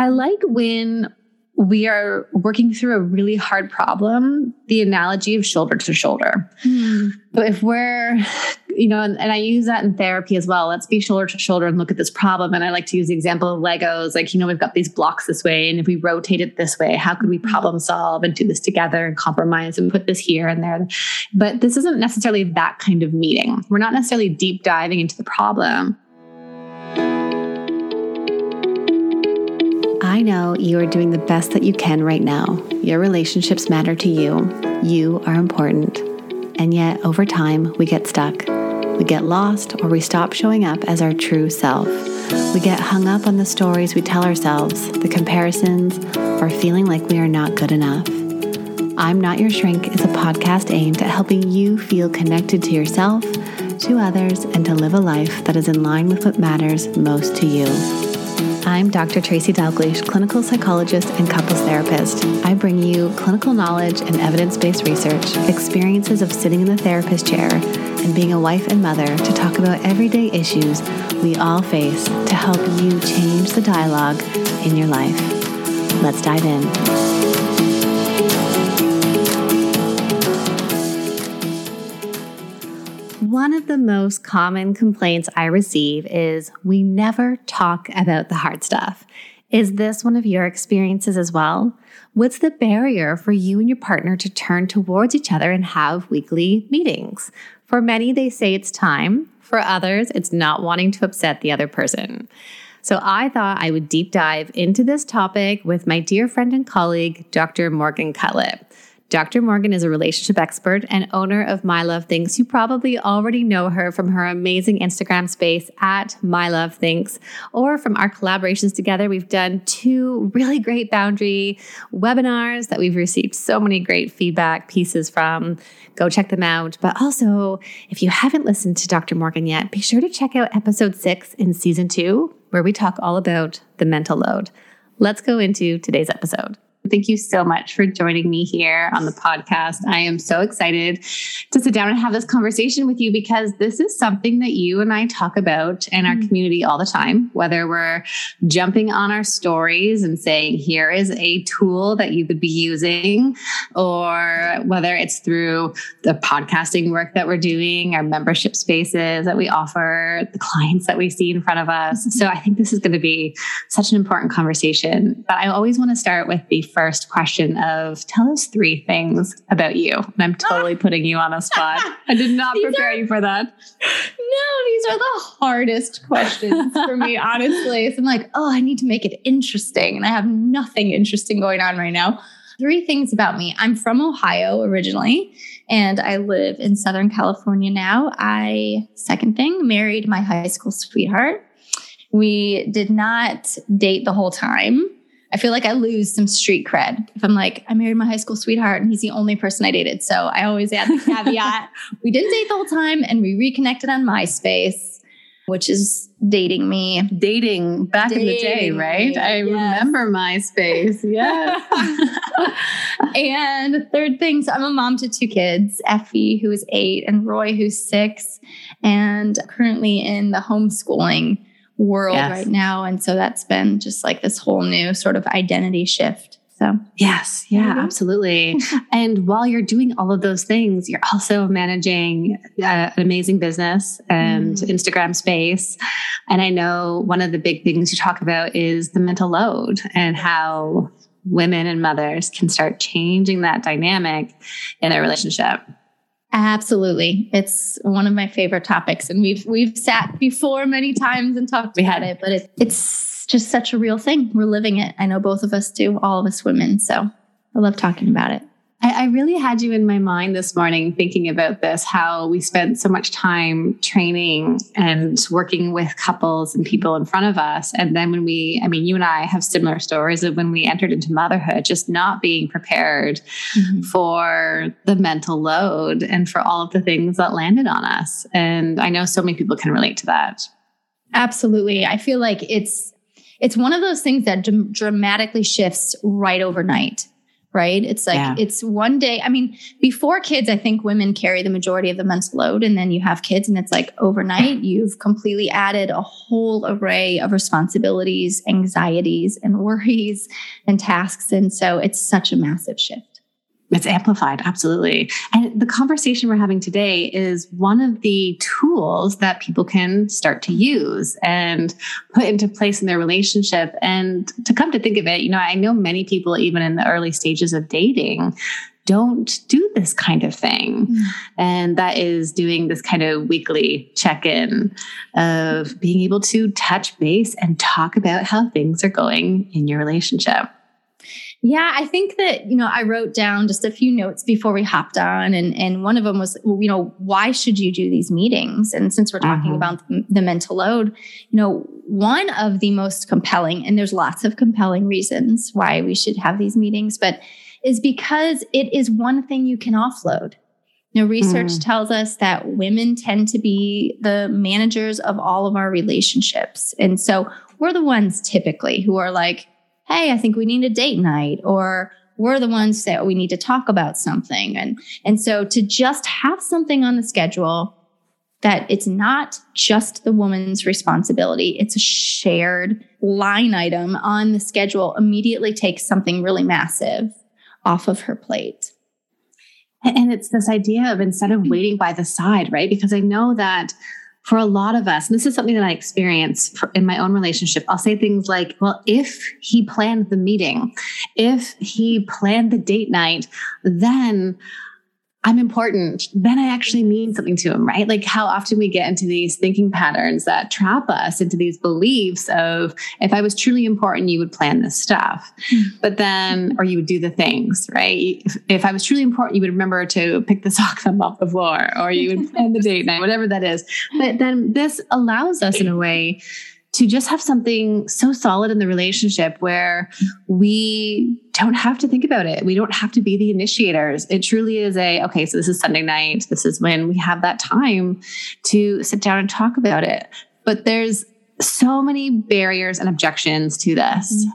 I like when we are working through a really hard problem, the analogy of shoulder to shoulder. Mm. So if we're, you know, and, and, I use that in therapy as well. Let's be shoulder to shoulder and look at this problem. And I like to use the example of Legos. Like, you know, we've got these blocks this way. And if we rotate it this way, how could we hmm. problem solve and do this together and compromise and put this here and there? But this isn't necessarily that kind of meeting. We're not necessarily deep diving into the problem. I know you are doing the best that you can right now. Your relationships matter to you. You are important. And yet, over time, we get stuck. We get lost or we stop showing up as our true self. We get hung up on the stories we tell ourselves, the comparisons, or feeling like we are not good enough. I'm Not Your Shrink is a podcast aimed at helping you feel connected to yourself, to others, and to live a life that is in line with what matters most to you. I'm Dr. Tracy Dalgleish, clinical psychologist and couples therapist. I bring you clinical knowledge and evidence based research, experiences of sitting in the therapist chair, and being a wife and mother to talk about everyday issues we all face to help you change the dialogue in your life. Let's dive in. One of the most common complaints I receive is we never talk about the hard stuff. Is this one of your experiences as well? What's the barrier for you and your partner to turn towards each other and have weekly meetings? For many, they say it's time. For others, it's not wanting to upset the other person. So I thought I would deep dive into this topic with my dear friend and colleague, Dr. Morgan Cutlip. Dr. Morgan is a relationship expert and owner of My Love Thinks. You probably already know her from her amazing Instagram space at My Love Thinks or from our collaborations together. We've done two really great boundary webinars that we've received so many great feedback pieces from. Go check them out. But also, if you haven't listened to Dr. Morgan yet, be sure to check out episode six in season two, where we talk all about the mental load. Let's go into today's episode. Thank you so much for joining me here on the podcast. I am so excited to sit down and have this conversation with you because this is something that you and I talk about in our mm-hmm. community all the time, whether we're jumping on our stories and saying, here is a tool that you could be using, or whether it's through the podcasting work that we're doing, our membership spaces that we offer, the clients that we see in front of us. So I think this is going to be such an important conversation. But I always want to start with the first question of tell us three things about you. And I'm totally putting you on a spot. I did not prepare are, you for that. No, these are the hardest questions for me, honestly. So I'm like, oh, I need to make it interesting. And I have nothing interesting going on right now. Three things about me. I'm from Ohio originally, and I live in Southern California now. I, second thing, married my high school sweetheart. We did not date the whole time. I feel like I lose some street cred if I'm like, I married my high school sweetheart and he's the only person I dated. So I always add the caveat we didn't date the whole time and we reconnected on MySpace, which is dating me. Dating back dating in the day, right? I yes. remember MySpace. Yeah. and third thing, so I'm a mom to two kids, Effie, who is eight, and Roy, who's six, and currently in the homeschooling world yes. right now. And so that's been just like this whole new sort of identity shift. So, yes, yeah, absolutely. and while you're doing all of those things, you're also managing uh, an amazing business and mm. Instagram space. And I know one of the big things you talk about is the mental load and how women and mothers can start changing that dynamic in their relationship. Absolutely. It's one of my favorite topics. And we've we've sat before many times and talked we about had. it, but it, it's just such a real thing. We're living it. I know both of us do, all of us women. So I love talking about it. I, I, really had you in my mind this morning thinking about this how we spent so much time training and working with couples and people in front of us. And then when we, I mean, you and I have similar stories of when we entered into motherhood, just not being prepared mm-hmm. for the mental load and for all of the things that landed on us. And I know so many people can relate to that. Absolutely. I feel like it's, it's one of those things that d- dramatically shifts right overnight right? It's like Yeah. it's one day. I mean, before kids, I think women carry the majority of the mental load, and then you have kids, and it's like overnight you've completely added a whole array of responsibilities, anxieties, and worries and tasks, and so it's such a massive shift. It's amplified, absolutely. And the conversation we're having today is one of the tools that people can start to use and put into place in their relationship. And to come to think of it, you know, I know many people, even in the early stages of dating, don't do this kind of thing. Mm. And that is doing this kind of weekly check in of being able to touch base and talk about how things are going in your relationship. Yeah, I think that, you know, I wrote down just a few notes before we hopped on. And, and one of them was, well, you know, why should you do these meetings? And since we're talking Mhm. about the, the mental load, you know, one of the most compelling, and there's lots of compelling reasons why we should have these meetings, but is because it is one thing you can offload. You know, research tells us that women tend to be the managers of all of our relationships. And so we're the ones typically who are like, hey, I think we need a date night, or we're the ones that we need to talk about something. And, and so to just have something on the schedule that it's not just the woman's responsibility, it's a shared line item on the schedule immediately takes something really massive off of her plate. And it's this idea of instead of waiting by the side, right? Because I know that for a lot of us, and this is something that I experience in my own relationship, I'll say things like, well, if he planned the meeting, if he planned the date night, then I'm important, then I actually mean something to him, right? Like how often we get into these thinking patterns that trap us into these beliefs of if I was truly important, you would plan this stuff. Hmm. But then, or you would do the things, right? If, if I was truly important, you would remember to pick the socks up off the floor or you would plan the date night, whatever that is. But then this allows us in a way to just have something so solid in the relationship where we don't have to think about it. We don't have to be the initiators. It truly is a, okay, so this is Sunday night. This is when we have that time to sit down and talk about it. But there's so many barriers and objections to this mm.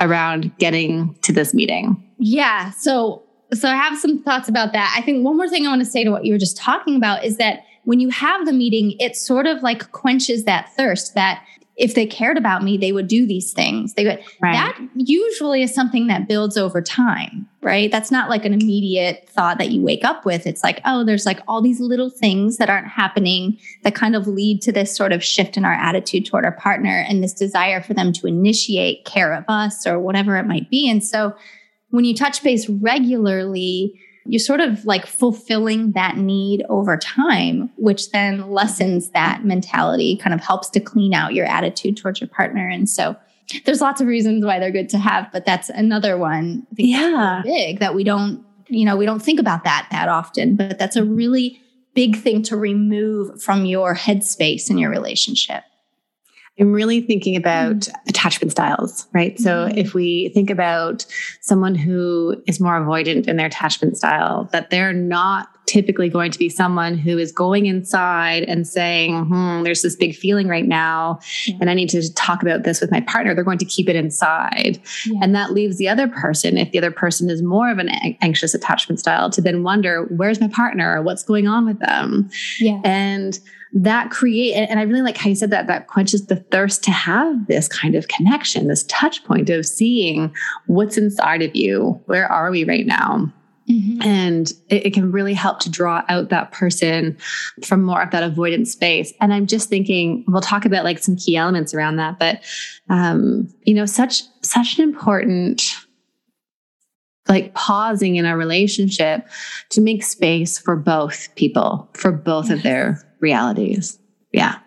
around getting to this meeting. Yeah. So so I have some thoughts about that. I think one more thing I want to say to what you were just talking about is that when you have the meeting, it sort of like quenches that thirst that if they cared about me, they would do these things. They would Right. that usually is something that builds over time, right? That's not like an immediate thought that you wake up with. It's like, oh, there's like all these little things that aren't happening that kind of lead to this sort of shift in our attitude toward our partner and this desire for them to initiate care of us or whatever it might be. And so when you touch base regularly, you're sort of like fulfilling that need over time, which then lessens that mentality, kind of helps to clean out your attitude towards your partner. And so there's lots of reasons why they're good to have, but that's another one that's Yeah. big that we don't, you know, we don't think about that that often, but that's a mm-hmm. really big thing to remove from your headspace in your relationship. I'm really thinking about attachment styles, right? So Mhm. if we think about someone who is more avoidant in their attachment style, that they're not typically going to be someone who is going inside and saying, hmm, there's this big feeling right now, Yeah. and I need to talk about this with my partner. They're going to keep it inside. Yeah. And that leaves the other person, if the other person is more of an an- anxious attachment style, to then wonder, where's my partner? What's going on with them? Yeah. and that create and i really like how you said that that quenches the thirst to have this kind of connection this touch point of seeing what's inside of you. Where are we right now? Mhm. and it, it can really help to draw out that person from more of that avoidant space. And i'm just thinking we'll talk about like some key elements around that but um you know such such an important like pausing in a relationship to make space for both people for both of their realities yeah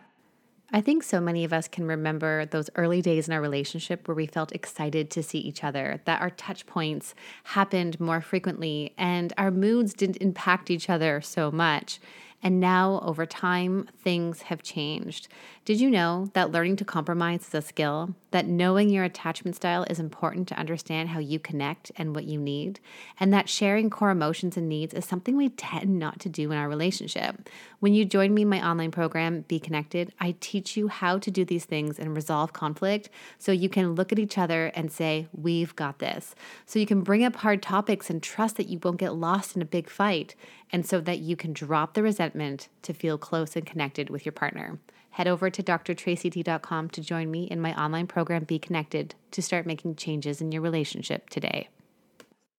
I think so many of us can remember those early days in our relationship where we felt excited to see each other, that our touch points happened more frequently and our moods didn't impact each other so much. And now, over time, things have changed. Did you know that learning to compromise is a skill? That knowing your attachment style is important to understand how you connect and what you need? And that sharing core emotions and needs is something we tend not to do in our relationship. When you join me in my online program, Be Connected, I teach you how to do these things and resolve conflict so you can look at each other and say, We've got this. So you can bring up hard topics and trust that you won't get lost in a big fight, and so that you can drop the resentment to feel close and connected with your partner head over to drtracyd.com to join me in my online program, Be Connected, to start making changes in your relationship today.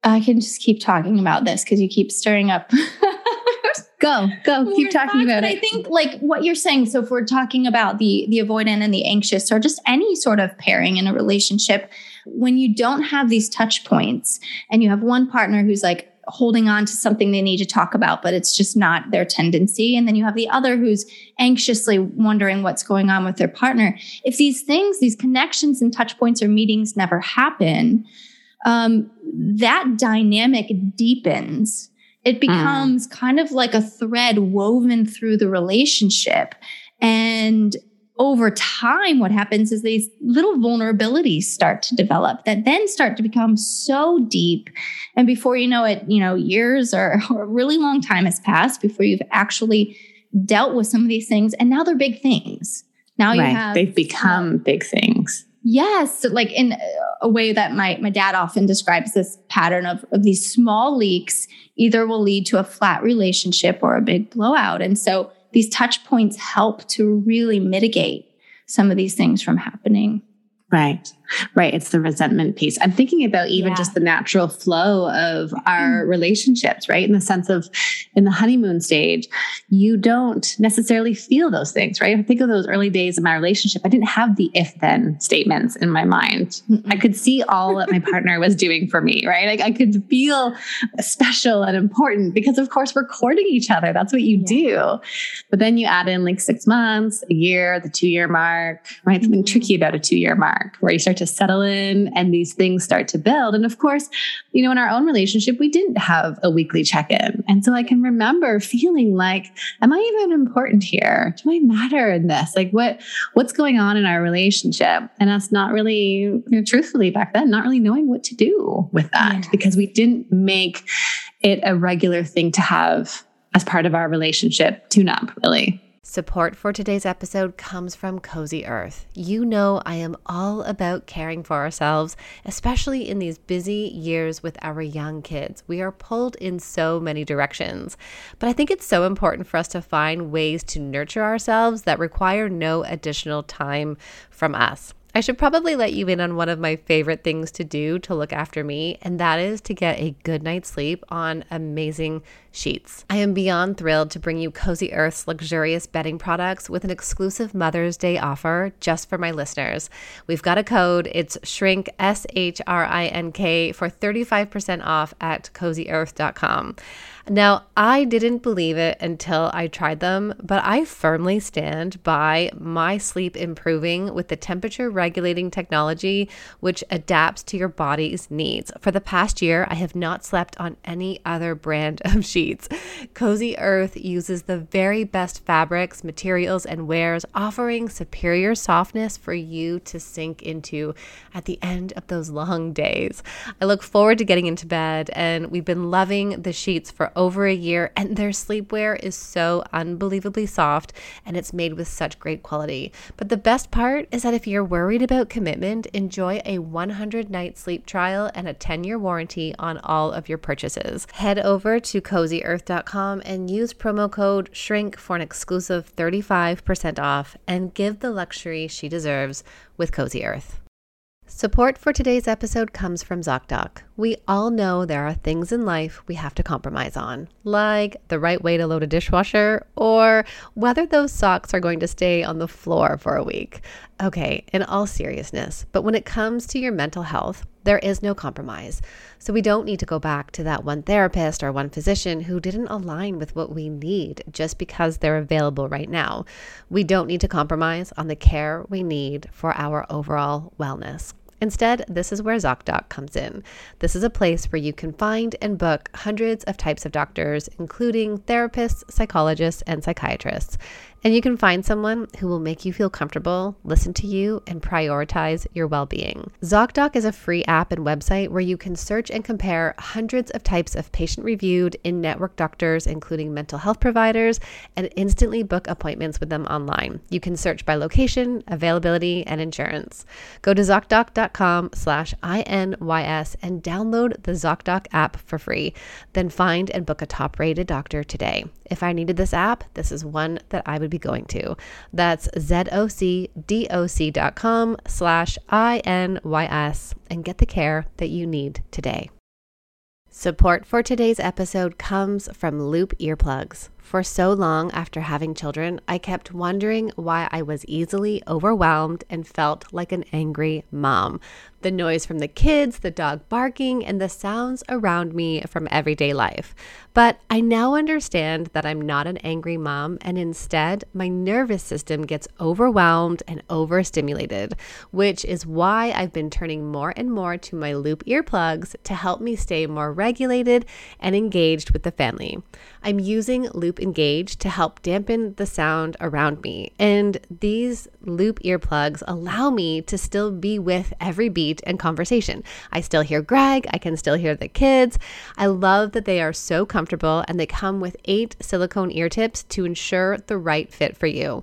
I can just keep talking about this because you keep stirring up. go, go, keep talking about it. I think like what you're saying. So if we're talking about the the avoidant and the anxious, or just any sort of pairing in a relationship, when you don't have these touch points and you have one partner who's like, holding on to something they need to talk about, but it's just not their tendency. And then you have the other who's anxiously wondering what's going on with their partner. If these things, these connections and touch points or meetings never happen, um, that dynamic deepens. It mm. becomes mm. kind of like a thread woven through the relationship. And over time, what happens is these little vulnerabilities start to develop that then start to become so deep. And before you know it, you know, years or, or a really long time has passed before you've actually dealt with some of these things. And now they're big things. Now you right. have they've become big things. Yes, like in a way that my my dad often describes this pattern of, of these small leaks either will lead to a flat relationship or a big blowout. And so these touch points help to really mitigate some of these things from happening. Right. Right. It's the resentment piece. I'm thinking about even yeah. just the natural flow of our mm. relationships, right? In the sense of in the honeymoon stage, you don't necessarily feel those things, right? I think of those early days of my relationship. I didn't have the if then statements in my mind. Mm-mm. I could see all that my partner was doing for me, right? Like I could feel special and important because, of course, we're courting each other. That's what you yeah. do. But then you add in like six months, a year, the two year mark, right? Mm-hmm. Something tricky about a two year mark where you start to to settle in and these things start to build. And of course, you know, in our own relationship, we didn't have a weekly check in. And so I can remember feeling like, am I even important here? Do I matter in this? Like what, what's going on in our relationship? And us not really, you know, truthfully back then, not really knowing what to do with that yeah. because we didn't make it a regular thing to have as part of our relationship tune up really. Support for today's episode comes from Cozy Earth. You know, I am all about caring for ourselves, especially in these busy years with our young kids. We are pulled in so many directions. But I think it's so important for us to find ways to nurture ourselves that require no additional time from us. I should probably let you in on one of my favorite things to do to look after me, and that is to get a good night's sleep on amazing sheets. I am beyond thrilled to bring you Cozy Earth's luxurious bedding products with an exclusive Mother's Day offer just for my listeners. We've got a code, it's shrink S H R I N K for 35% off at cozyearth.com. Now, I didn't believe it until I tried them, but I firmly stand by my sleep improving with the temperature regulating technology, which adapts to your body's needs. For the past year, I have not slept on any other brand of sheets. Cozy Earth uses the very best fabrics, materials, and wares, offering superior softness for you to sink into at the end of those long days. I look forward to getting into bed, and we've been loving the sheets for over a year, and their sleepwear is so unbelievably soft and it's made with such great quality. But the best part is that if you're worried about commitment, enjoy a 100 night sleep trial and a 10 year warranty on all of your purchases. Head over to cozyearth.com and use promo code SHRINK for an exclusive 35% off and give the luxury she deserves with Cozy Earth. Support for today's episode comes from ZocDoc. We all know there are things in life we have to compromise on, like the right way to load a dishwasher or whether those socks are going to stay on the floor for a week. Okay, in all seriousness, but when it comes to your mental health, there is no compromise. So we don't need to go back to that one therapist or one physician who didn't align with what we need just because they're available right now. We don't need to compromise on the care we need for our overall wellness. Instead, this is where ZocDoc comes in. This is a place where you can find and book hundreds of types of doctors, including therapists, psychologists, and psychiatrists. And you can find someone who will make you feel comfortable, listen to you, and prioritize your well being. ZocDoc is a free app and website where you can search and compare hundreds of types of patient reviewed in network doctors, including mental health providers, and instantly book appointments with them online. You can search by location, availability, and insurance. Go to ZocDoc.com slash INYS and download the ZocDoc app for free. Then find and book a top rated doctor today. If I needed this app, this is one that I would be going to. That's zocdoc.com slash INYS and get the care that you need today. Support for today's episode comes from Loop Earplugs. For so long after having children, I kept wondering why I was easily overwhelmed and felt like an angry mom the noise from the kids, the dog barking, and the sounds around me from everyday life. But I now understand that I'm not an angry mom, and instead, my nervous system gets overwhelmed and overstimulated, which is why I've been turning more and more to my loop earplugs to help me stay more regulated and engaged with the family. I'm using Loop Engage to help dampen the sound around me, and these loop earplugs allow me to still be with every beat and conversation. I still hear Greg, I can still hear the kids. I love that they are so comfortable and they come with eight silicone ear tips to ensure the right fit for you.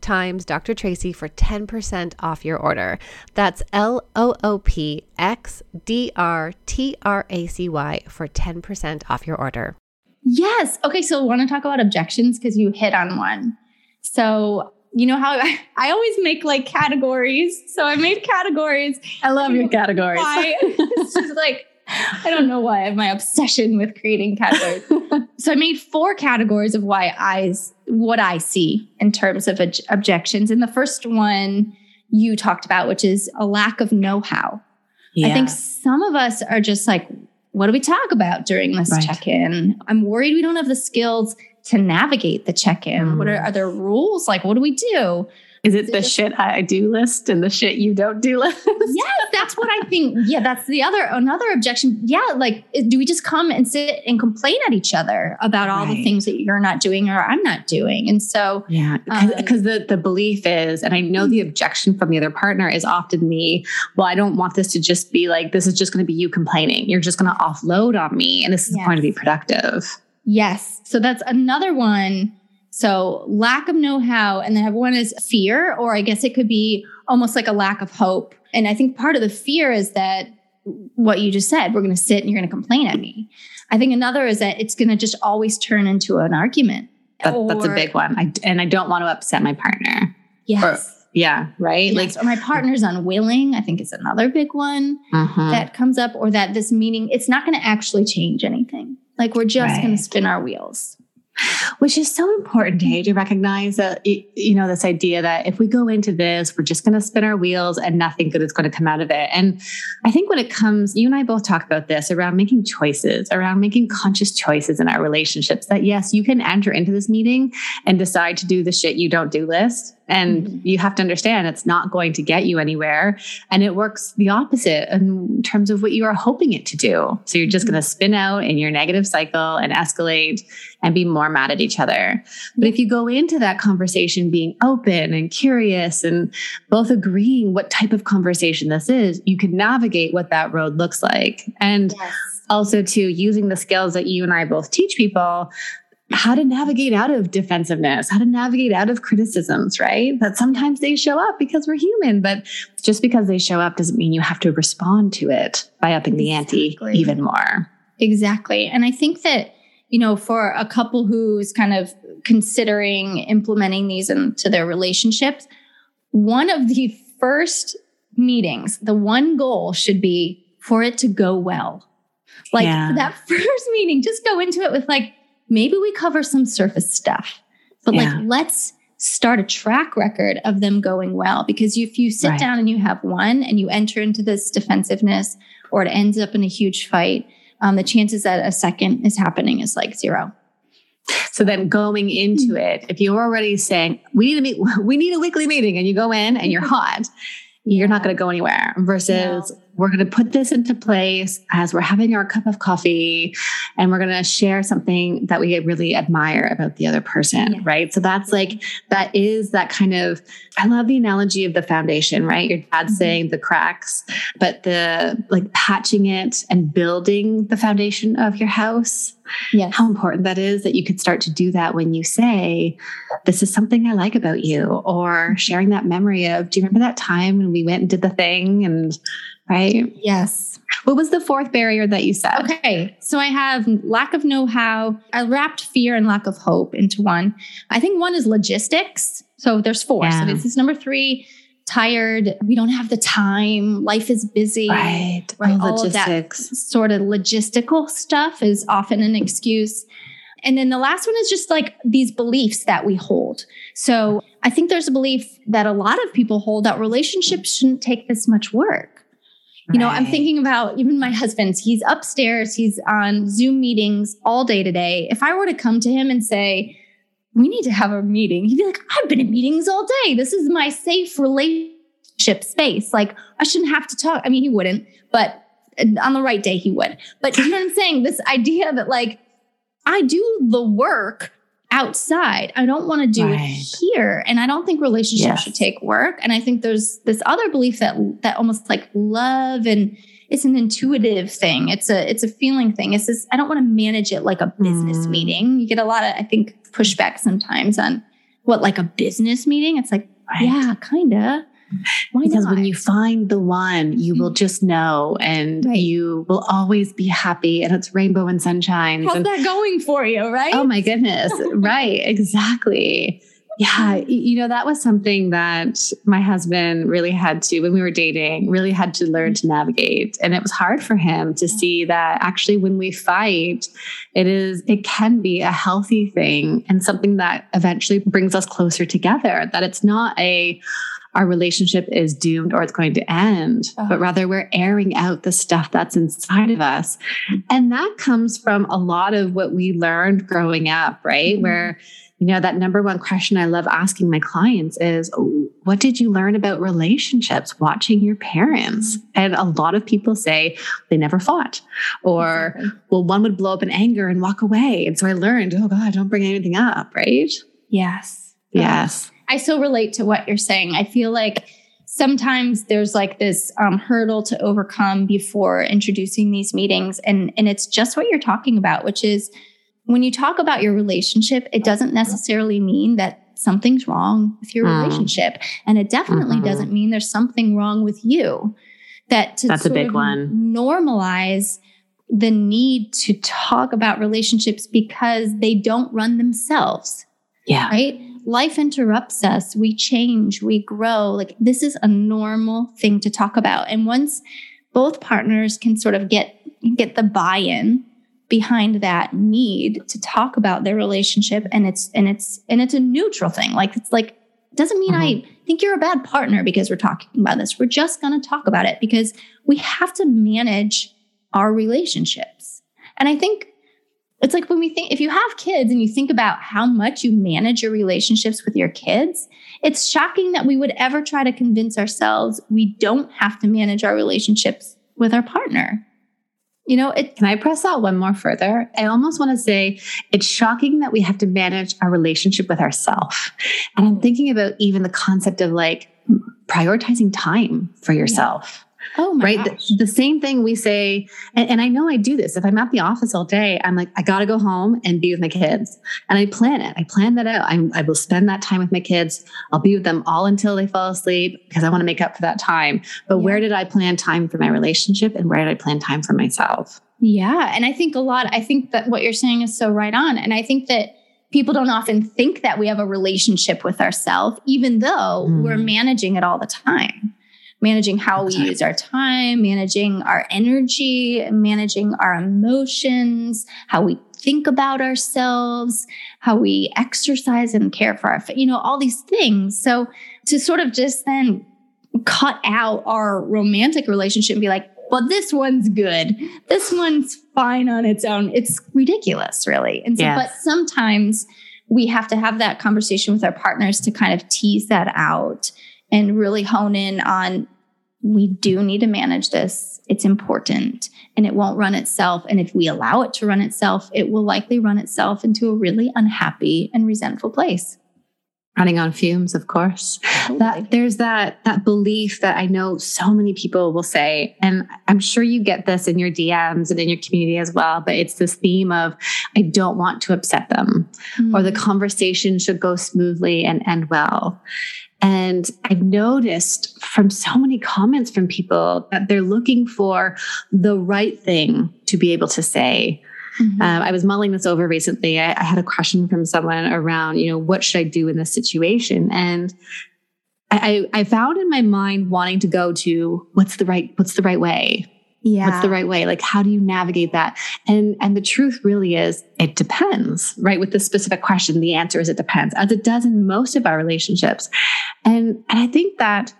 times Dr. Tracy for 10% off your order. That's L O O P X D R T R A C Y for 10% off your order. Yes. Okay. So I want to talk about objections because you hit on one. So you know how I, I, always make like categories. So I made categories. I love your categories. Why? it's just like I don't know why I have my obsession with creating categories. so I made four categories of why I what I see in terms of ob- objections. And the first one you talked about, which is a lack of know-how. Yeah. I think some of us are just like, what do we talk about during this right. check-in? I'm worried we don't have the skills to navigate the check-in. Mm. What are, are there rules? Like, what do we do? Is it the shit I do list and the shit you don't do list? yes, that's what I think. Yeah, that's the other another objection. Yeah, like do we just come and sit and complain at each other about all right. the things that you're not doing or I'm not doing? And so yeah, because um, the the belief is, and I know the mm-hmm. objection from the other partner is often the, well, I don't want this to just be like this is just going to be you complaining. You're just going to offload on me, and this is yes. going to be productive. Yes. So that's another one so lack of know-how, and then one is fear, or I guess it could be almost like a lack of hope. And I think part of the fear is that what you just said, we're going to sit and you're going to complain at me. I think another is that it's going to just always turn into an argument. That, or, that's a big one. I, and I don't want to upset my partner. Yes. Or, yeah, right. Yes. Like, or my partner's unwilling. I think is another big one uh-huh. that comes up, or that this meeting it's not going to actually change anything. Like we're just right. going to spin our wheels which is so important hey, to recognize that you know this idea that if we go into this we're just going to spin our wheels and nothing good is going to come out of it and i think when it comes you and i both talk about this around making choices around making conscious choices in our relationships that yes you can enter into this meeting and decide to do the shit you don't do list and mm-hmm. you have to understand it's not going to get you anywhere. And it works the opposite in terms of what you are hoping it to do. So you're just mm-hmm. going to spin out in your negative cycle and escalate and be more mad at each other. But if you go into that conversation being open and curious and both agreeing what type of conversation this is, you can navigate what that road looks like. And yes also to using the skills that you and I both teach people how to navigate out of defensiveness, how to navigate out of criticisms, right? That sometimes they show up because we're human, but just because they show up doesn't mean you have to respond to it by upping the ante even more. Exactly. And I think that, you know, for a couple who's kind of considering implementing these into their relationships, one of the first meetings, the one goal should be for it to go well. Like yeah. that first meeting, just go into it with like, maybe we cover some surface stuff, but yeah. like let's start a track record of them going well. Because if you sit Right. down and you have one and you enter into this defensiveness or it ends up in a huge fight, um, the chances that a second is happening is like zero. So then going into Mm. it, if you're already saying we need to meet, we need a weekly meeting, and you go in and you're hot, you're not going to go anywhere. Versus we're going to put this into place as we're having our cup of coffee, and we're going to share something that we really admire about the other person, Yeah. right? So that's like that is that kind of. I love the analogy of the foundation, right? Your dad's Mhm. saying the cracks, but the like patching it and building the foundation of your house Yes. how important that is that you could start to do that when you say, This is something I like about you, or sharing that memory of, Do you remember that time when we went and did the thing? And right. Yes. What was the fourth barrier that you said? Okay. So I have lack of know how. I wrapped fear and lack of hope into one. I think one is logistics. So there's four. Yeah. So this is number three tired. We don't have the time. Life is busy. Right. Right, all of that. logistics. Sort of logistical stuff is often an excuse. And then the last one is just like these beliefs that we hold. So I think there's a belief that a lot of people hold that relationships shouldn't take this much work. You know, I'm thinking about even my husband's, he's upstairs, he's on Zoom meetings all day today. If I were to come to him and say, we need to have a meeting, he'd be like, I've been in meetings all day. This is my safe relationship space. Like, I shouldn't have to talk. I mean, he wouldn't, but uh, on the right day, he would. But you know what I'm saying? This idea that, like, I do the work outside. I don't want to do Right. it here. And I don't think relationships Yes. should take work. And I think there's this other belief that that almost like love and it's an intuitive thing. It's a it's a feeling thing. It's this I don't want to manage it like a business Mm. meeting. You get a lot of I think pushback sometimes on what like a business meeting. It's like, Right. yeah, kinda. Why because not? when you find the one, you will mm-hmm. just know and Right. you will always be happy and it's rainbow and sunshine. How's and- that going for you, right? Oh my goodness. right. Exactly. Yeah. You know, that was something that my husband really had to, when we were dating, really had to learn to navigate. And it was hard for him to see that actually when we fight, it is, it can be a healthy thing and something that eventually brings us closer together, that it's not a, our relationship is doomed or it's going to end, Oh. but rather we're airing out the stuff that's inside of us. And that comes from a lot of what we learned growing up, right? Mhm. Where, you know, that number one question I love asking my clients is, what did you learn about relationships watching your parents? And a lot of people say they never fought, or, Exactly. well, one would blow up in anger and walk away. And so I learned, oh God, don't bring anything up, right? yes. Yes. I so relate to what you're saying. I feel like sometimes there's like this um, hurdle to overcome before introducing these meetings, and and it's just what you're talking about, which is when you talk about your relationship, it doesn't necessarily mean that something's wrong with your Mm. relationship, and it definitely Mhm. doesn't mean there's something wrong with you. That to That's a sort big of one. Normalize the need to talk about relationships because they don't run themselves Yeah. right? Life interrupts us. We change, we grow. Like this is a normal thing to talk about. And once both partners can sort of get get the buy-in behind that need to talk about their relationship and it's and it's and it's a neutral thing. Like it's like doesn't mean I mm-hmm. think you're a bad partner because we're talking about this. We're just going to talk about it because we have to manage our relationships. And I think it's like when we think, if you have kids and you think about how much you manage your relationships with your kids, it's shocking that we would ever try to convince ourselves we don't have to manage our relationships with our partner. You know, it, Can I press that one more further? I almost want to say it's shocking that we have to manage our relationship with ourselves. And I'm thinking about even the concept of like prioritizing time for yourself. Oh my right? The, the same thing we say, and, and I know I do this. If I'm at the office all day, I'm like, I got to go home and be with my kids. And I plan it. I plan that out. I'm, I will spend that time with my kids. I'll be with them all until they fall asleep because I want to make up for that time. But Yeah. where did I plan time for my relationship and where did I plan time for myself? Yeah. And I think a lot, I think that what you're saying is so right on. And I think that people don't often think that we have a relationship with ourselves, even though Mm. we're managing it all the time. Managing how we use our time, managing our energy, managing our emotions, how we think about ourselves, how we exercise and care for our, you know, all these things. So to sort of just then cut out our romantic relationship and be like, well, this one's good. This one's fine on its own. It's ridiculous, really. And so, yes. but sometimes we have to have that conversation with our partners to kind of tease that out and really hone in on we do need to manage this. It's important and it won't run itself. And if we allow it to run itself, it will likely run itself into a really unhappy and resentful place running on fumes of course totally. that there's that that belief that i know so many people will say and i'm sure you get this in your dms and in your community as well but it's this theme of i don't want to upset them mm-hmm. or the mm. conversation should go smoothly and end well and I've noticed from so many comments from people that they're looking for the right thing to be able to say Mm-hmm. Um, I was mulling this over recently. I, I had a question from someone around, you know, what should I do in this situation? And I, I found in my mind wanting to go to what's the right what's the right way yeah what's the right way? Like how do you navigate that? And and the truth really is it depends right with this specific question. The answer is it depends as it does in most of our relationships. And and i think that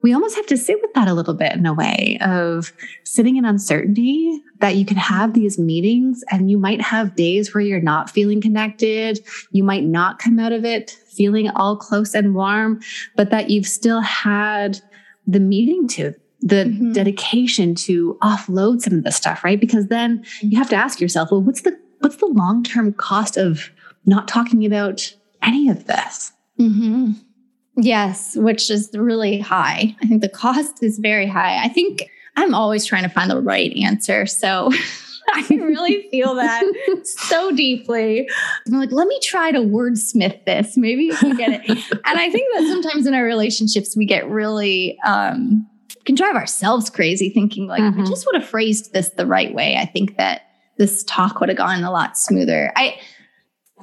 we almost have to sit with that a little bit in a way of sitting in uncertainty that you can have these meetings and you might have days where you're not feeling connected. You might not come out of it feeling all close and warm, but that you've still had the meeting to the mm-hmm. dedication to offload some of the stuff, right? Because then you have to ask yourself, well, what's the what's the long-term cost of not talking about any of this? Mm-hmm. Yes, which is really high. I think the cost is very high. I think I'm always trying to find the right answer. So I really feel that so deeply. I'm like, let me try to wordsmith this. Maybe can get it. and I think that sometimes in our relationships, we get really, um, can drive ourselves crazy thinking like, mm-hmm. I just would have phrased this the right way. I think that this talk would have gone a lot smoother. I,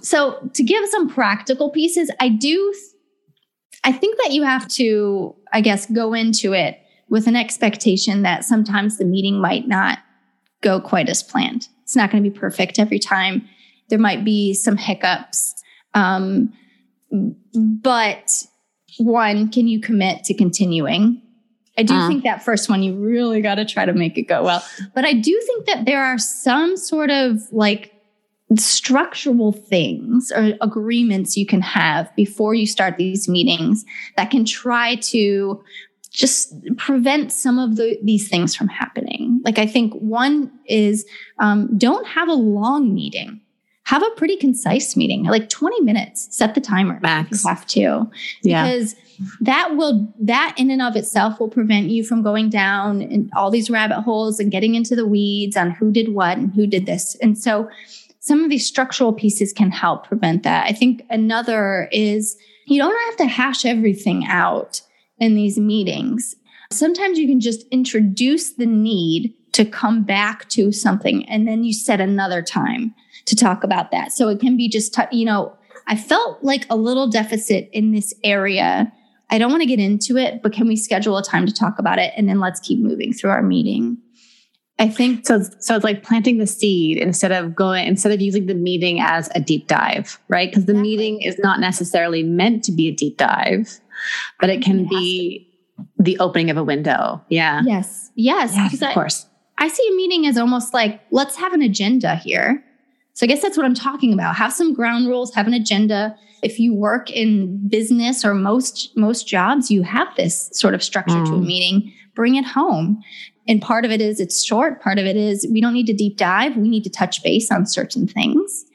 so to give some practical pieces, I do I think that you have to, I guess, go into it with an expectation that sometimes the meeting might not go quite as planned. It's not going to be perfect every time. There might be some hiccups. Um, but one, can you commit to continuing? I do uh. think that first one, you really got to try to make it go well. But I do think that there are some sort of like structural things or agreements you can have before you start these meetings that can try to just prevent some of the, these things from happening. Like I think one is um, don't have a long meeting. Have a pretty concise meeting, like 20 minutes. Set the timer. Max. you have to. Yeah. Because that will that in and of itself will prevent you from going down in all these rabbit holes and getting into the weeds on who did what and who did this. And so some of these structural pieces can help prevent that. I think another is you don't have to hash everything out in these meetings. Sometimes you can just introduce the need to come back to something and then you set another time to talk about that. So it can be just, t- you know, I felt like a little deficit in this area. I don't want to get into it, but can we schedule a time to talk about it? And then let's keep moving through our meeting. I think so. So it's like planting the seed instead of going, instead of using the meeting as a deep dive, right? Because the exactly. meeting is not necessarily meant to be a deep dive, but it can it be the opening of a window. Yeah. Yes. Yes. yes of I, course. I see a meeting as almost like, let's have an agenda here. So I guess that's what I'm talking about. Have some ground rules, have an agenda. If you work in business or most most jobs, you have this sort of structure mm. to a mm. meeting. Bring it home. And part of it is it's short, part of it is we don't need to deep dive, we need to touch base on certain things.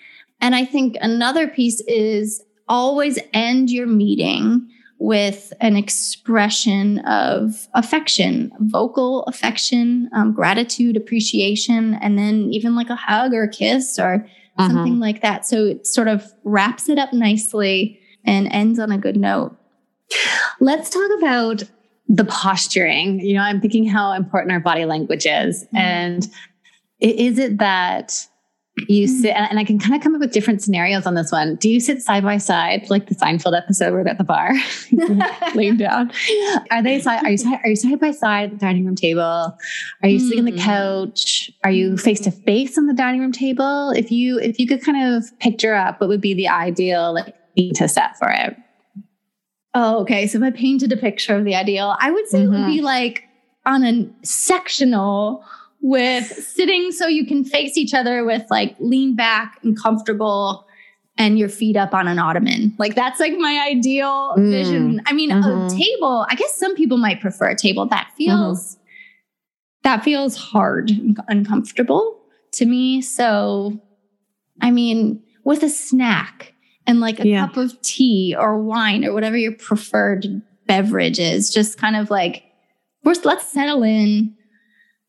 And I think another piece is always end your meeting with an expression of affection, vocal affection, um, gratitude, appreciation, and then even like a hug or a kiss or uh-huh. something like that. So it sort of wraps it up nicely and ends on a good note. Let's talk about the posturing. You know, I'm thinking how important our body language is. Mm-hmm. And is it that you sit and I can kind of come up with different scenarios on this one. Do you sit side by side like the Seinfeld episode where they're at the bar, laying down? Are they side? Are you side? Are you side by side at the dining room table? Are you sitting on the Mm. couch? Are you face to face on the dining room table? If you if you could kind of picture up what would be the ideal like to set for it. Oh, okay. So if I painted a picture of the ideal, I would say it would be like on a sectional with sitting so you can face each other with like lean back and comfortable and your feet up on an ottoman. Like that's like my ideal Mm. vision. I mean, Mhm. a table, I guess some people might prefer a table. That feels that feels hard and uncomfortable to me. So I mean, with a snack and like a Yeah. cup of tea or wine or whatever your preferred beverage is, just kind of like, first, let's settle in.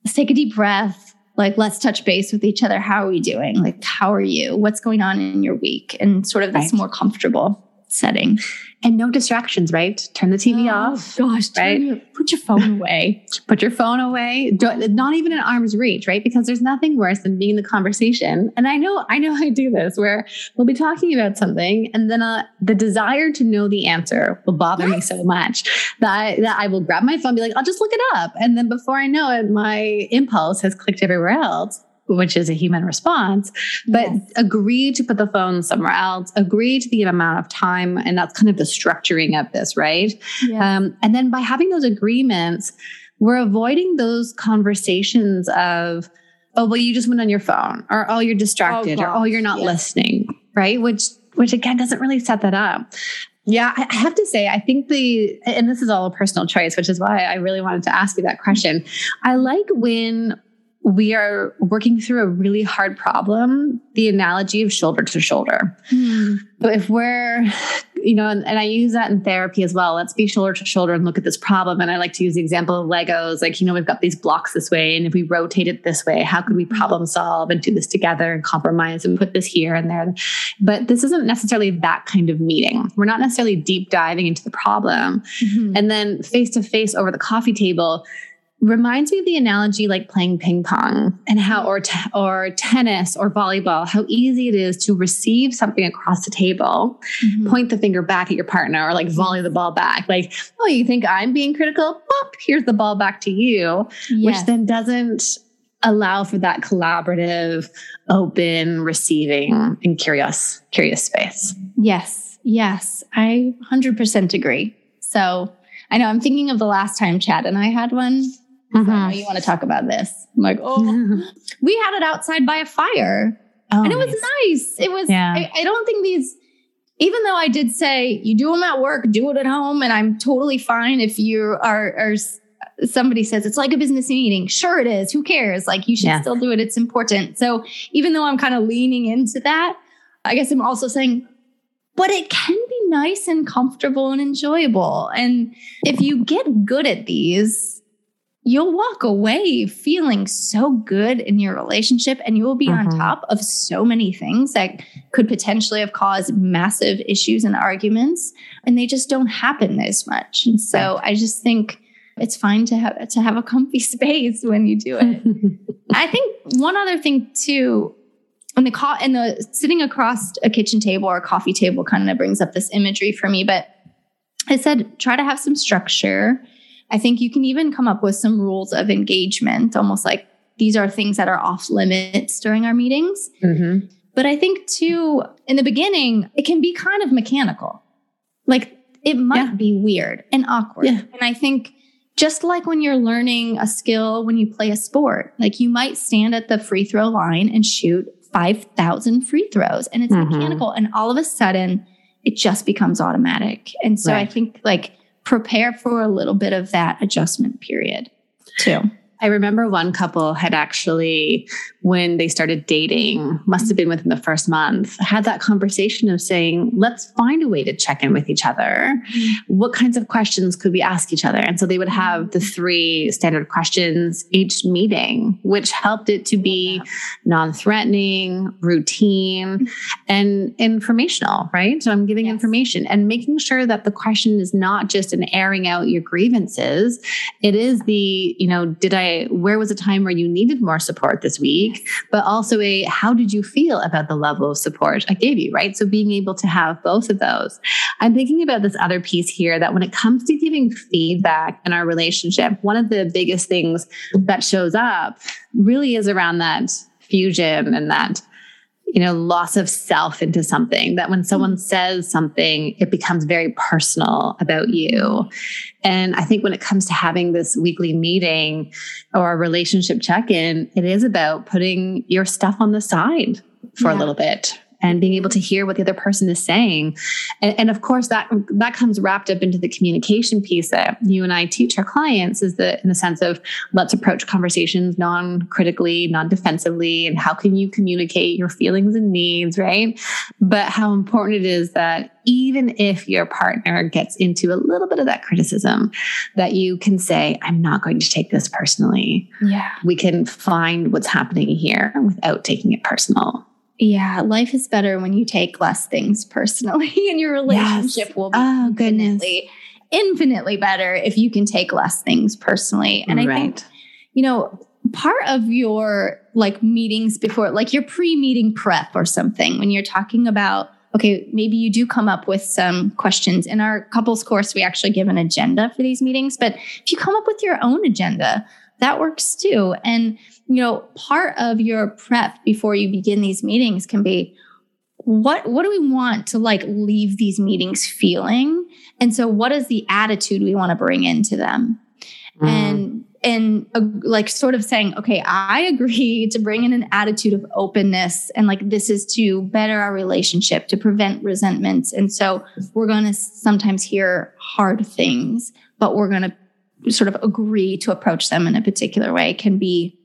Let's take a deep breath. Like, let's touch base with each other. How are we doing? Like, how are you? What's going on in your week? And sort of this Right. more comfortable setting. And no distractions, right? Turn the TV Oh, off. Gosh, turn right? your- put your phone away. Put your phone away. Don't, not even at arm's reach, right? Because there's nothing worse than being in the conversation. And I know, I know I do this where we'll be talking about something and then uh, the desire to know the answer will bother me so much that I, that I will grab my phone be like, I'll just look it up. And then before I know it, my impulse has clicked everywhere else. Which is a human response, but Yes. agree to put the phone somewhere else, agree to the amount of time. And that's kind of the structuring of this, right? Yeah. Um, and then by having those agreements, we're avoiding those conversations of, oh, well, you just went on your phone, or oh, you're distracted, or oh, you're not yes. listening, right? Which, which again doesn't really set that up. Yeah, I have to say, I think the, and this is all a personal choice, which is why I really wanted to ask you that question. I like when we are working through a really hard problem, the analogy of shoulder to shoulder. Hmm. But if we're, you know, and, and I use that in therapy as well, let's be shoulder to shoulder and look at this problem. And I like to use the example of Legos, like, you know, we've got these blocks this way. And if we rotate it this way, how could we problem solve and do this together and compromise and put this here and there? But this isn't necessarily that kind of meeting. We're not necessarily deep diving into the problem. Mhm. And then face to face over the coffee table reminds me of the analogy like playing ping pong and how or te- or tennis or volleyball how easy it is to receive something across the table Mhm. point the finger back at your partner or like volley the ball back like oh you think i'm being critical Boop, here's the ball back to you which then doesn't allow for that collaborative open receiving and curious curious space Yes, yes, I 100% agree. So I know I'm thinking of the last time Chad and I had one. So I know mm-hmm. you want to talk about this. I'm like, oh, we had it outside by a fire Oh, and it was nice. nice. It was, Yeah. I, I don't think these, even though I did say you do them at work, do it at home, and I'm totally fine if you are, are somebody says it's like a business meeting. Sure, it is. Who cares? Like you should Yeah. still do it. It's important. So even though I'm kind of leaning into that, I guess I'm also saying, but it can be nice and comfortable and enjoyable. And if you get good at these, you'll walk away feeling so good in your relationship and you will be on Mhm. top of so many things that could potentially have caused massive issues and arguments and they just don't happen as much. And so I just think it's fine to have to have a comfy space when you do it. I think one other thing too, in the co- in the sitting across a kitchen table or a coffee table kind of brings up this imagery for me. But I said try to have some structure. I think you can even come up with some rules of engagement, almost like these are things that are off limits during our meetings. Mhm. But I think too, in the beginning, it can be kind of mechanical. Like it might Yeah. be weird and awkward. Yeah. And I think just like when you're learning a skill when you play a sport, like you might stand at the free throw line and shoot 5,000 free throws and it's Mhm. mechanical. And all of a sudden, it just becomes automatic. And so I think like prepare for a little bit of that adjustment period too. I remember one couple had actually, when they started dating, must have been within the first month, had that conversation of saying, let's find a way to check in with each other. Mm-hmm. What kinds of questions could we ask each other? And so they would have the mm-hmm. three standard questions each meeting, which helped it to be non threatening, routine, mm-hmm. and informational, right? So I'm giving Yes. information and making sure that the question is not just an airing out your grievances. It is the, you know, did I where was a time where you needed more support this week? But also a, how did you feel about the level of support I gave you, right? So being able to have both of those. I'm thinking about this other piece here that when it comes to giving feedback in our relationship, one of the biggest things that shows up really is around that fusion and that you know, loss of self into something that when hmm. someone says something, it becomes very personal about you. And I think when it comes to having this weekly meeting or a relationship check in, it is about putting your stuff on the side for yeah. a little bit and being able to hear what the other person is saying. And, and, of course, that that comes wrapped up into the communication piece that you and I teach our clients is that in the sense of let's approach conversations non-critically, non-defensively, and how can you communicate your feelings and needs, right? But how important it is that even if your partner gets into a little bit of that criticism, that you can say, I'm not going to take this personally. Yeah. We can find what's happening here without taking it personal. Yeah, life is better when you take less things personally, and your relationship yes. will be oh, infinitely, infinitely better if you can take less things personally. And I think, you know, part of your like meetings before, like your pre meeting prep or something, when you're talking about, okay, maybe you do come up with some questions. In our couples course, we actually give an agenda for these meetings, but if you come up with your own agenda, that works too. And you know, part of your prep before you begin these meetings can be what what do we want to like leave these meetings feeling? And so what is the attitude we want to bring into them? Mm. And and uh, like sort of saying, okay, I agree to bring in an attitude of openness and like this is to better our relationship, to prevent resentments. And so we're going to sometimes hear hard things, but we're going to sort of agree to approach them in a particular way can be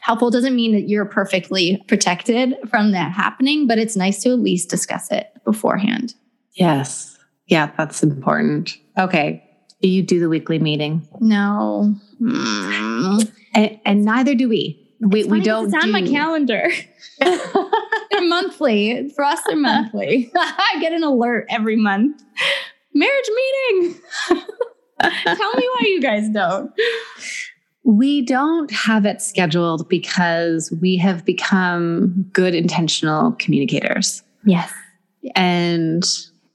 helpful doesn't mean that you're perfectly protected from that happening, but it's nice to at least discuss it beforehand. Yes. Yeah, that's important. Okay. Do you do the weekly meeting? No. Mm. And, and, neither do we. We, we don't. It's on do... my calendar. they're monthly. For us, they're monthly. I get an alert every month. Marriage meeting. Tell me why you guys don't. We don't have it scheduled because we have become good intentional communicators. Yes. And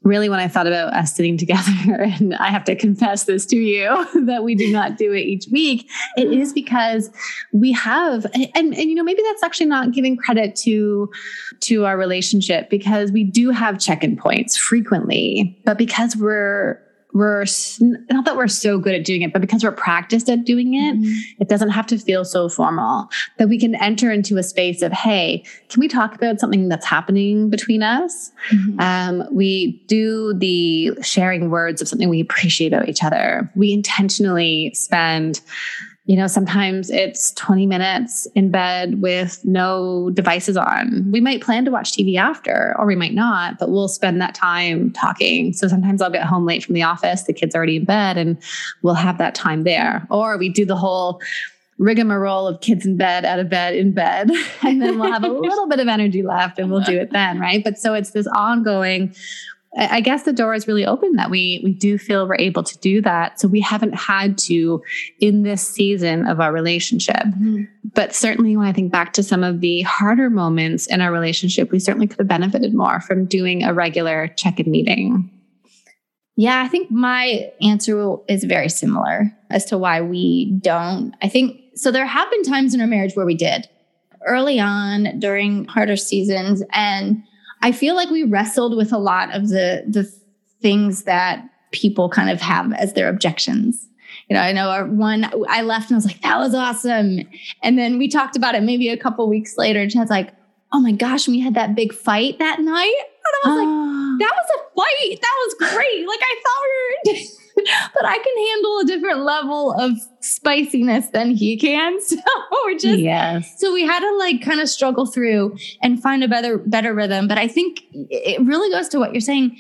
really, when I thought about us sitting together, and I have to confess this to you that we do not do it each week, it is because we have, and, and, you know, maybe that's actually not giving credit to to our relationship because we do have check-in points frequently, but because we're we're not that we're so good at doing it, but because we're practiced at doing it, mm-hmm. it doesn't have to feel so formal that we can enter into a space of, hey, can we talk about something that's happening between us? Mm-hmm. Um, we do the sharing words of something we appreciate about each other. We intentionally spend you know, sometimes it's 20 minutes in bed with no devices on. We might plan to watch TV after, or we might not, but we'll spend that time talking. So sometimes I'll get home late from the office, the kids are already in bed, and we'll have that time there. Or we do the whole rigmarole of kids in bed, out of bed, in bed, and then we'll have a little bit of energy left and we'll do it then, right? But so it's this ongoing I guess the door is really open that we we do feel we're able to do that. So we haven't had to in this season of our relationship. Mm-hmm. But certainly when I think back to some of the harder moments in our relationship, we certainly could have benefited more from doing a regular check-in meeting. Yeah, I think my answer is very similar as to why we don't. I think so there have been times in our marriage where we did early on during harder seasons and I feel like we wrestled with a lot of the the things that people kind of have as their objections. You know, I know one I left and I was like, that was awesome. And then we talked about it maybe a couple weeks later. And Chad's like, oh my gosh, we had that big fight that night. And I was like, that was a fight. That was great. Like I thought we were but I can handle a different level of spiciness than he can. So we're just yes. So we had to like kind of struggle through and find a better better rhythm. But I think it really goes to what you're saying.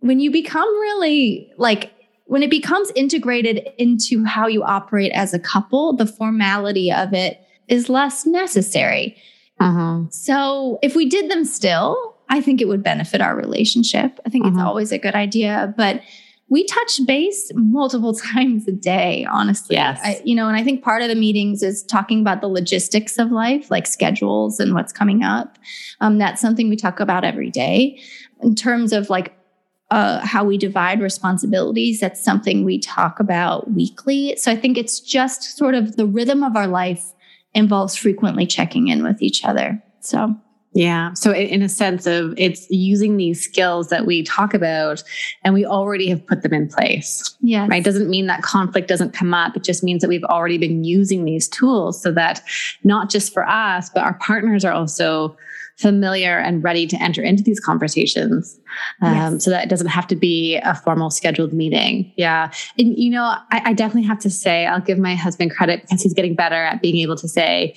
When you become really like when it becomes integrated into how you operate as a couple, the formality of it is less necessary. Uh-huh. So if we did them still, I think it would benefit our relationship. I think uh-huh. it's always a good idea. But we touch base multiple times a day, honestly. Yes. I, you know, and I think part of the meetings is talking about the logistics of life, like schedules and what's coming up. Um, that's something we talk about every day. In terms of like uh, how we divide responsibilities, that's something we talk about weekly. So I think it's just sort of the rhythm of our life involves frequently checking in with each other. So yeah. So in a sense of it's using these skills that we talk about and we already have put them in place. yeah, Right. Doesn't mean that conflict doesn't come up. It just means that we've already been using these tools so that not just for us, but our partners are also familiar and ready to enter into these conversations. Um, Yes. So that it doesn't have to be a formal scheduled meeting. Yeah. And, you know, I, I definitely have to say, I'll give my husband credit because he's getting better at being able to say,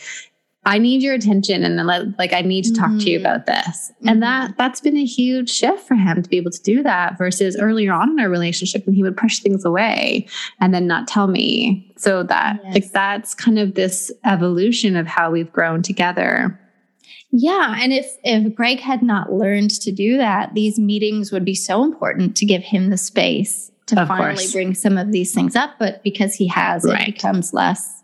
I need your attention and like I need to talk to you Mhm. about this. Mhm. And that that's been a huge shift for him to be able to do that versus earlier on in our relationship when he would push things away and then not tell me. So that Yes. like that's kind of this evolution of how we've grown together. Yeah, and if if Greg had not learned to do that, these meetings would be so important to give him the space to Of finally course. bring some of these things up. But because he has, it becomes less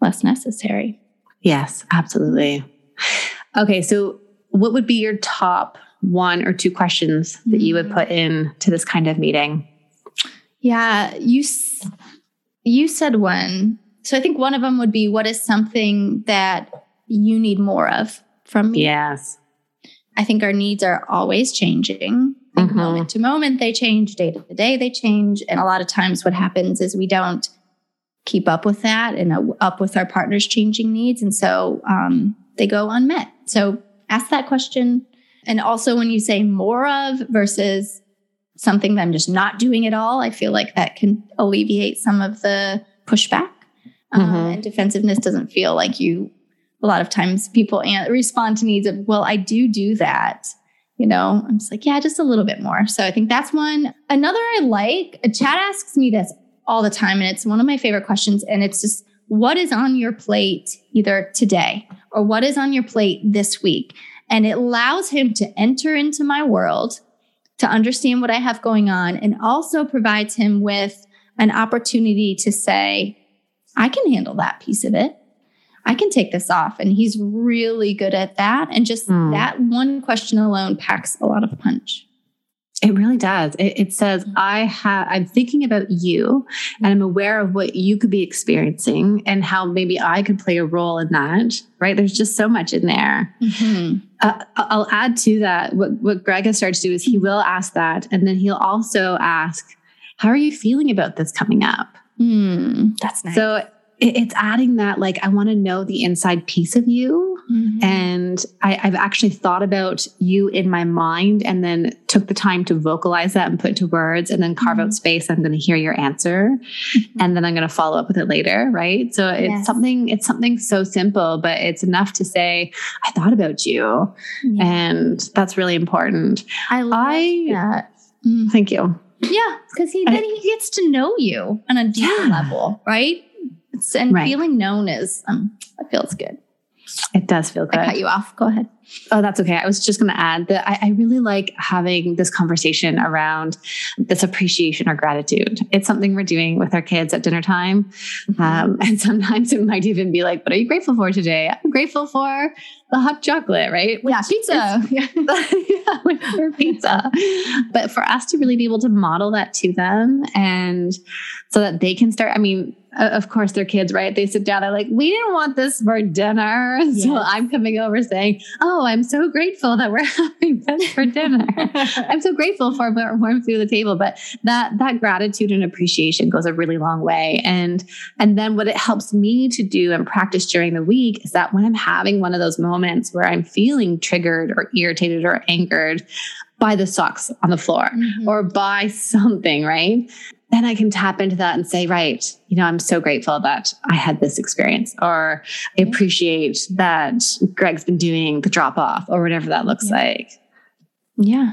less necessary. Yes, absolutely. Okay, so what would be your top one or two questions that you would put in to this kind of meeting? Yeah, you you said one. So I think one of them would be, what is something that you need more of from me? Yes. I think our needs are always changing. Mhm. Moment to moment, they change. Day to day, they change. And a lot of times, what happens is we don't keep up with that and up with our partner's changing needs. And so um, they go unmet. So ask that question. And also, when you say more of versus something that I'm just not doing at all, I feel like that can alleviate some of the pushback. Um, Mhm. and defensiveness doesn't feel like you a lot of times people an- respond to needs of, well, I do do that. You know, I'm just like, yeah, just a little bit more. So I think that's one. Another I like, Chad asks me this all the time, and it's one of my favorite questions. And it's just, what is on your plate either today or what is on your plate this week? And it allows him to enter into my world, to understand what I have going on, and also provides him with an opportunity to say, I can handle that piece of it. I can take this off. And he's really good at that. And just Hmm. that one question alone packs a lot of punch. It really does. It, it says, I have, I'm thinking about you and I'm aware of what you could be experiencing and how maybe I could play a role in that, right? There's just so much in there. Uh, I'll add to that. What, what Greg has started to do is he will ask that. And then he'll also ask, how are you feeling about this coming up? Hmm, that's nice. So it, it's adding that, like, I want to know the inside piece of you. Mhm. And I, I've actually thought about you in my mind and then took the time to vocalize that and put it to words and then carve Mhm. out space. I'm going to hear your answer and then I'm going to follow up with it later. Right. So it's Yes. something, it's something so simple, but it's enough to say, I thought about you. Yeah. And that's really important. I love I- that. Mm. Thank you. Yeah, because he then he gets to know you on a deeper Yeah. level, right? And Right. feeling known is um, it feels good. It does feel good. I cut you off. Go ahead. Oh, that's okay. I was just going to add that I, I really like having this conversation around this appreciation or gratitude. It's something we're doing with our kids at dinner time. Um, and sometimes it might even be like, what are you grateful for today? I'm grateful for the hot chocolate, right? yeah, pizza. Yeah. yeah, for pizza. But for us to really be able to model that to them and so that they can start, I mean, of course, they're kids, right? They sit down, they're like, we didn't want this for dinner. So I'm coming over saying, oh, I'm so grateful that we're having this for dinner. I'm so grateful for warm food at the table. But that that gratitude and appreciation goes a really long way. And and then what it helps me to do and practice during the week is that when I'm having one of those moments where I'm feeling triggered or irritated or angered by the socks on the floor Mhm. or by something, right? Then I can tap into that and say, right, you know, I'm so grateful that I had this experience, or I appreciate that Greg's been doing the drop off, or whatever that looks Yeah. like. Yeah.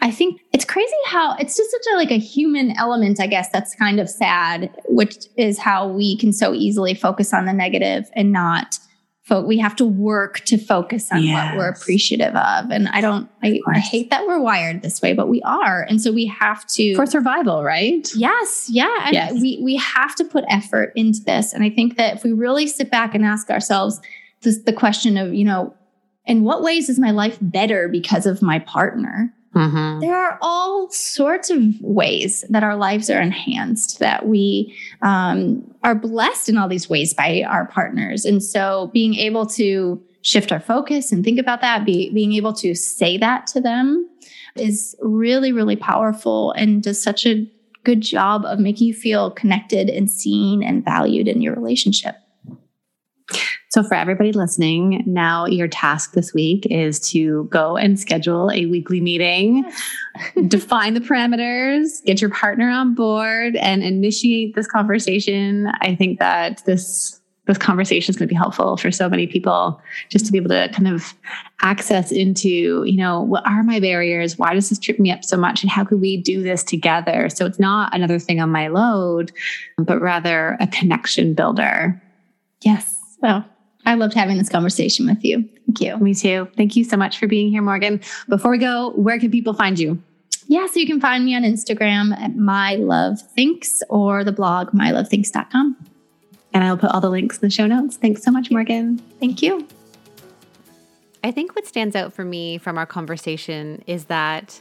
I think it's crazy how it's just such a like a human element, I guess, that's kind of sad, which is how we can so easily focus on the negative and not fo- we have to work to focus on Yes. what we're appreciative of. And I don't, I. I hate that we're wired this way, but we are. And so we have to. For survival, right? Yes, yeah. And Yes. we we have to put effort into this. And I think that if we really sit back and ask ourselves this, the question of, you know, in what ways is my life better because of my partner? Mm-hmm. There are all sorts of ways that our lives are enhanced, that we um, are blessed in all these ways by our partners. And so being able to shift our focus and think about that, be, being able to say that to them is really, really powerful and does such a good job of making you feel connected and seen and valued in your relationship. So, for everybody listening, now your task this week is to go and schedule a weekly meeting, define the parameters, get your partner on board, and initiate this conversation. I think that this this conversation is going to be helpful for so many people just to be able to kind of access into you know what are my barriers? Why does this trip me up so much? And how could we do this together? So it's not another thing on my load but rather a connection builder. Yes. Well, I loved having this conversation with you. Thank you. Me too. Thank you so much for being here, Morgan. Before we go, where can people find you? Yeah, so you can find me on Instagram at mylovethinks or the blog mylovethinks.com. And I'll put all the links in the show notes. Thanks so much, Morgan. Thank you. I think what stands out for me from our conversation is that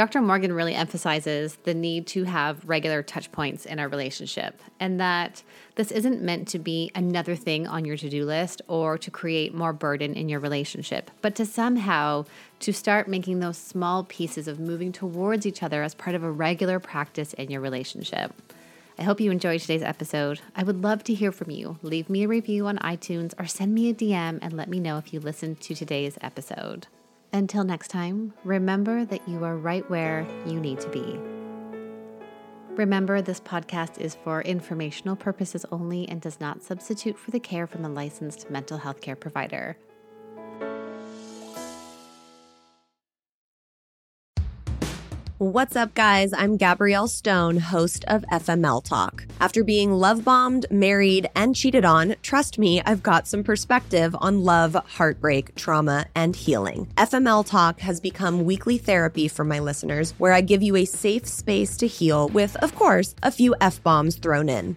Dr. Morgan really emphasizes the need to have regular touch points in our relationship and that this isn't meant to be another thing on your to-do list or to create more burden in your relationship, but to somehow to start making those small pieces of moving towards each other as part of a regular practice in your relationship. I hope you enjoyed today's episode. I would love to hear from you. Leave me a review on iTunes or send me a DM and let me know if you listened to today's episode. Until next time, remember that you are right where you need to be. Remember, this podcast is for informational purposes only and does not substitute for the care from a licensed mental health care provider. What's up, guys? I'm Gabrielle Stone, host of FML Talk. After being love bombed, married, and cheated on, trust me, I've got some perspective on love, heartbreak, trauma, and healing. FML Talk has become weekly therapy for my listeners, where I give you a safe space to heal with, of course, a few F bombs thrown in